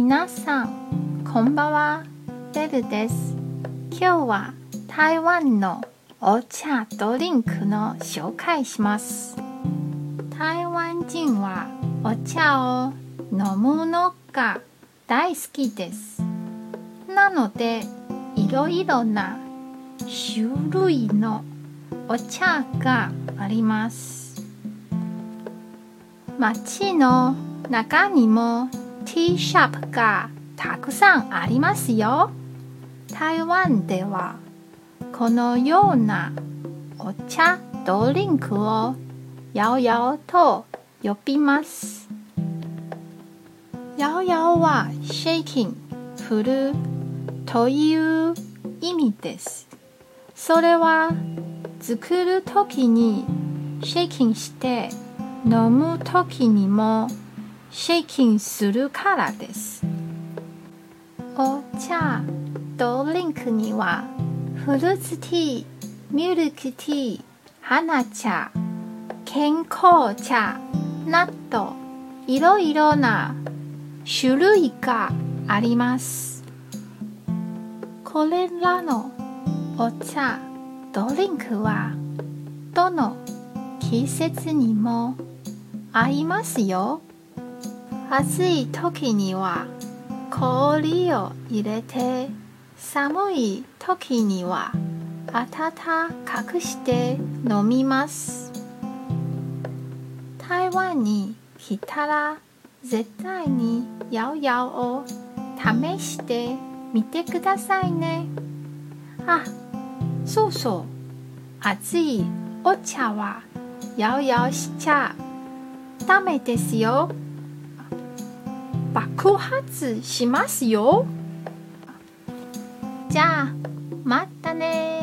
皆さん、こんばんは。ベルです。今日は台湾のお茶ドリンクの紹介します。台湾人はお茶を飲むのが大好きです。なので、いろいろな種類のお茶があります。街の中にもティーショップがたくさんありますよ。台湾ではこのようなお茶ドリンクをヤオヤオと呼びます。ヤオヤオはシェイキン、振るという意味です。それは作るときにシェイキングして飲むときにもシェイキンするからです。お茶、ドリンクにはフルーツティー、ミルクティー、花茶、健康茶などいろいろな種類があります。これらのお茶、ドリンクはどの季節にも合いますよ。暑い時には氷を入れて寒い時には温かくして飲みます。台湾に来たら絶対にヤオヤオを試してみてくださいね。あそうそう。熱いお茶はヤオヤオしちゃダメですよ。爆発しますよ。じゃあまたね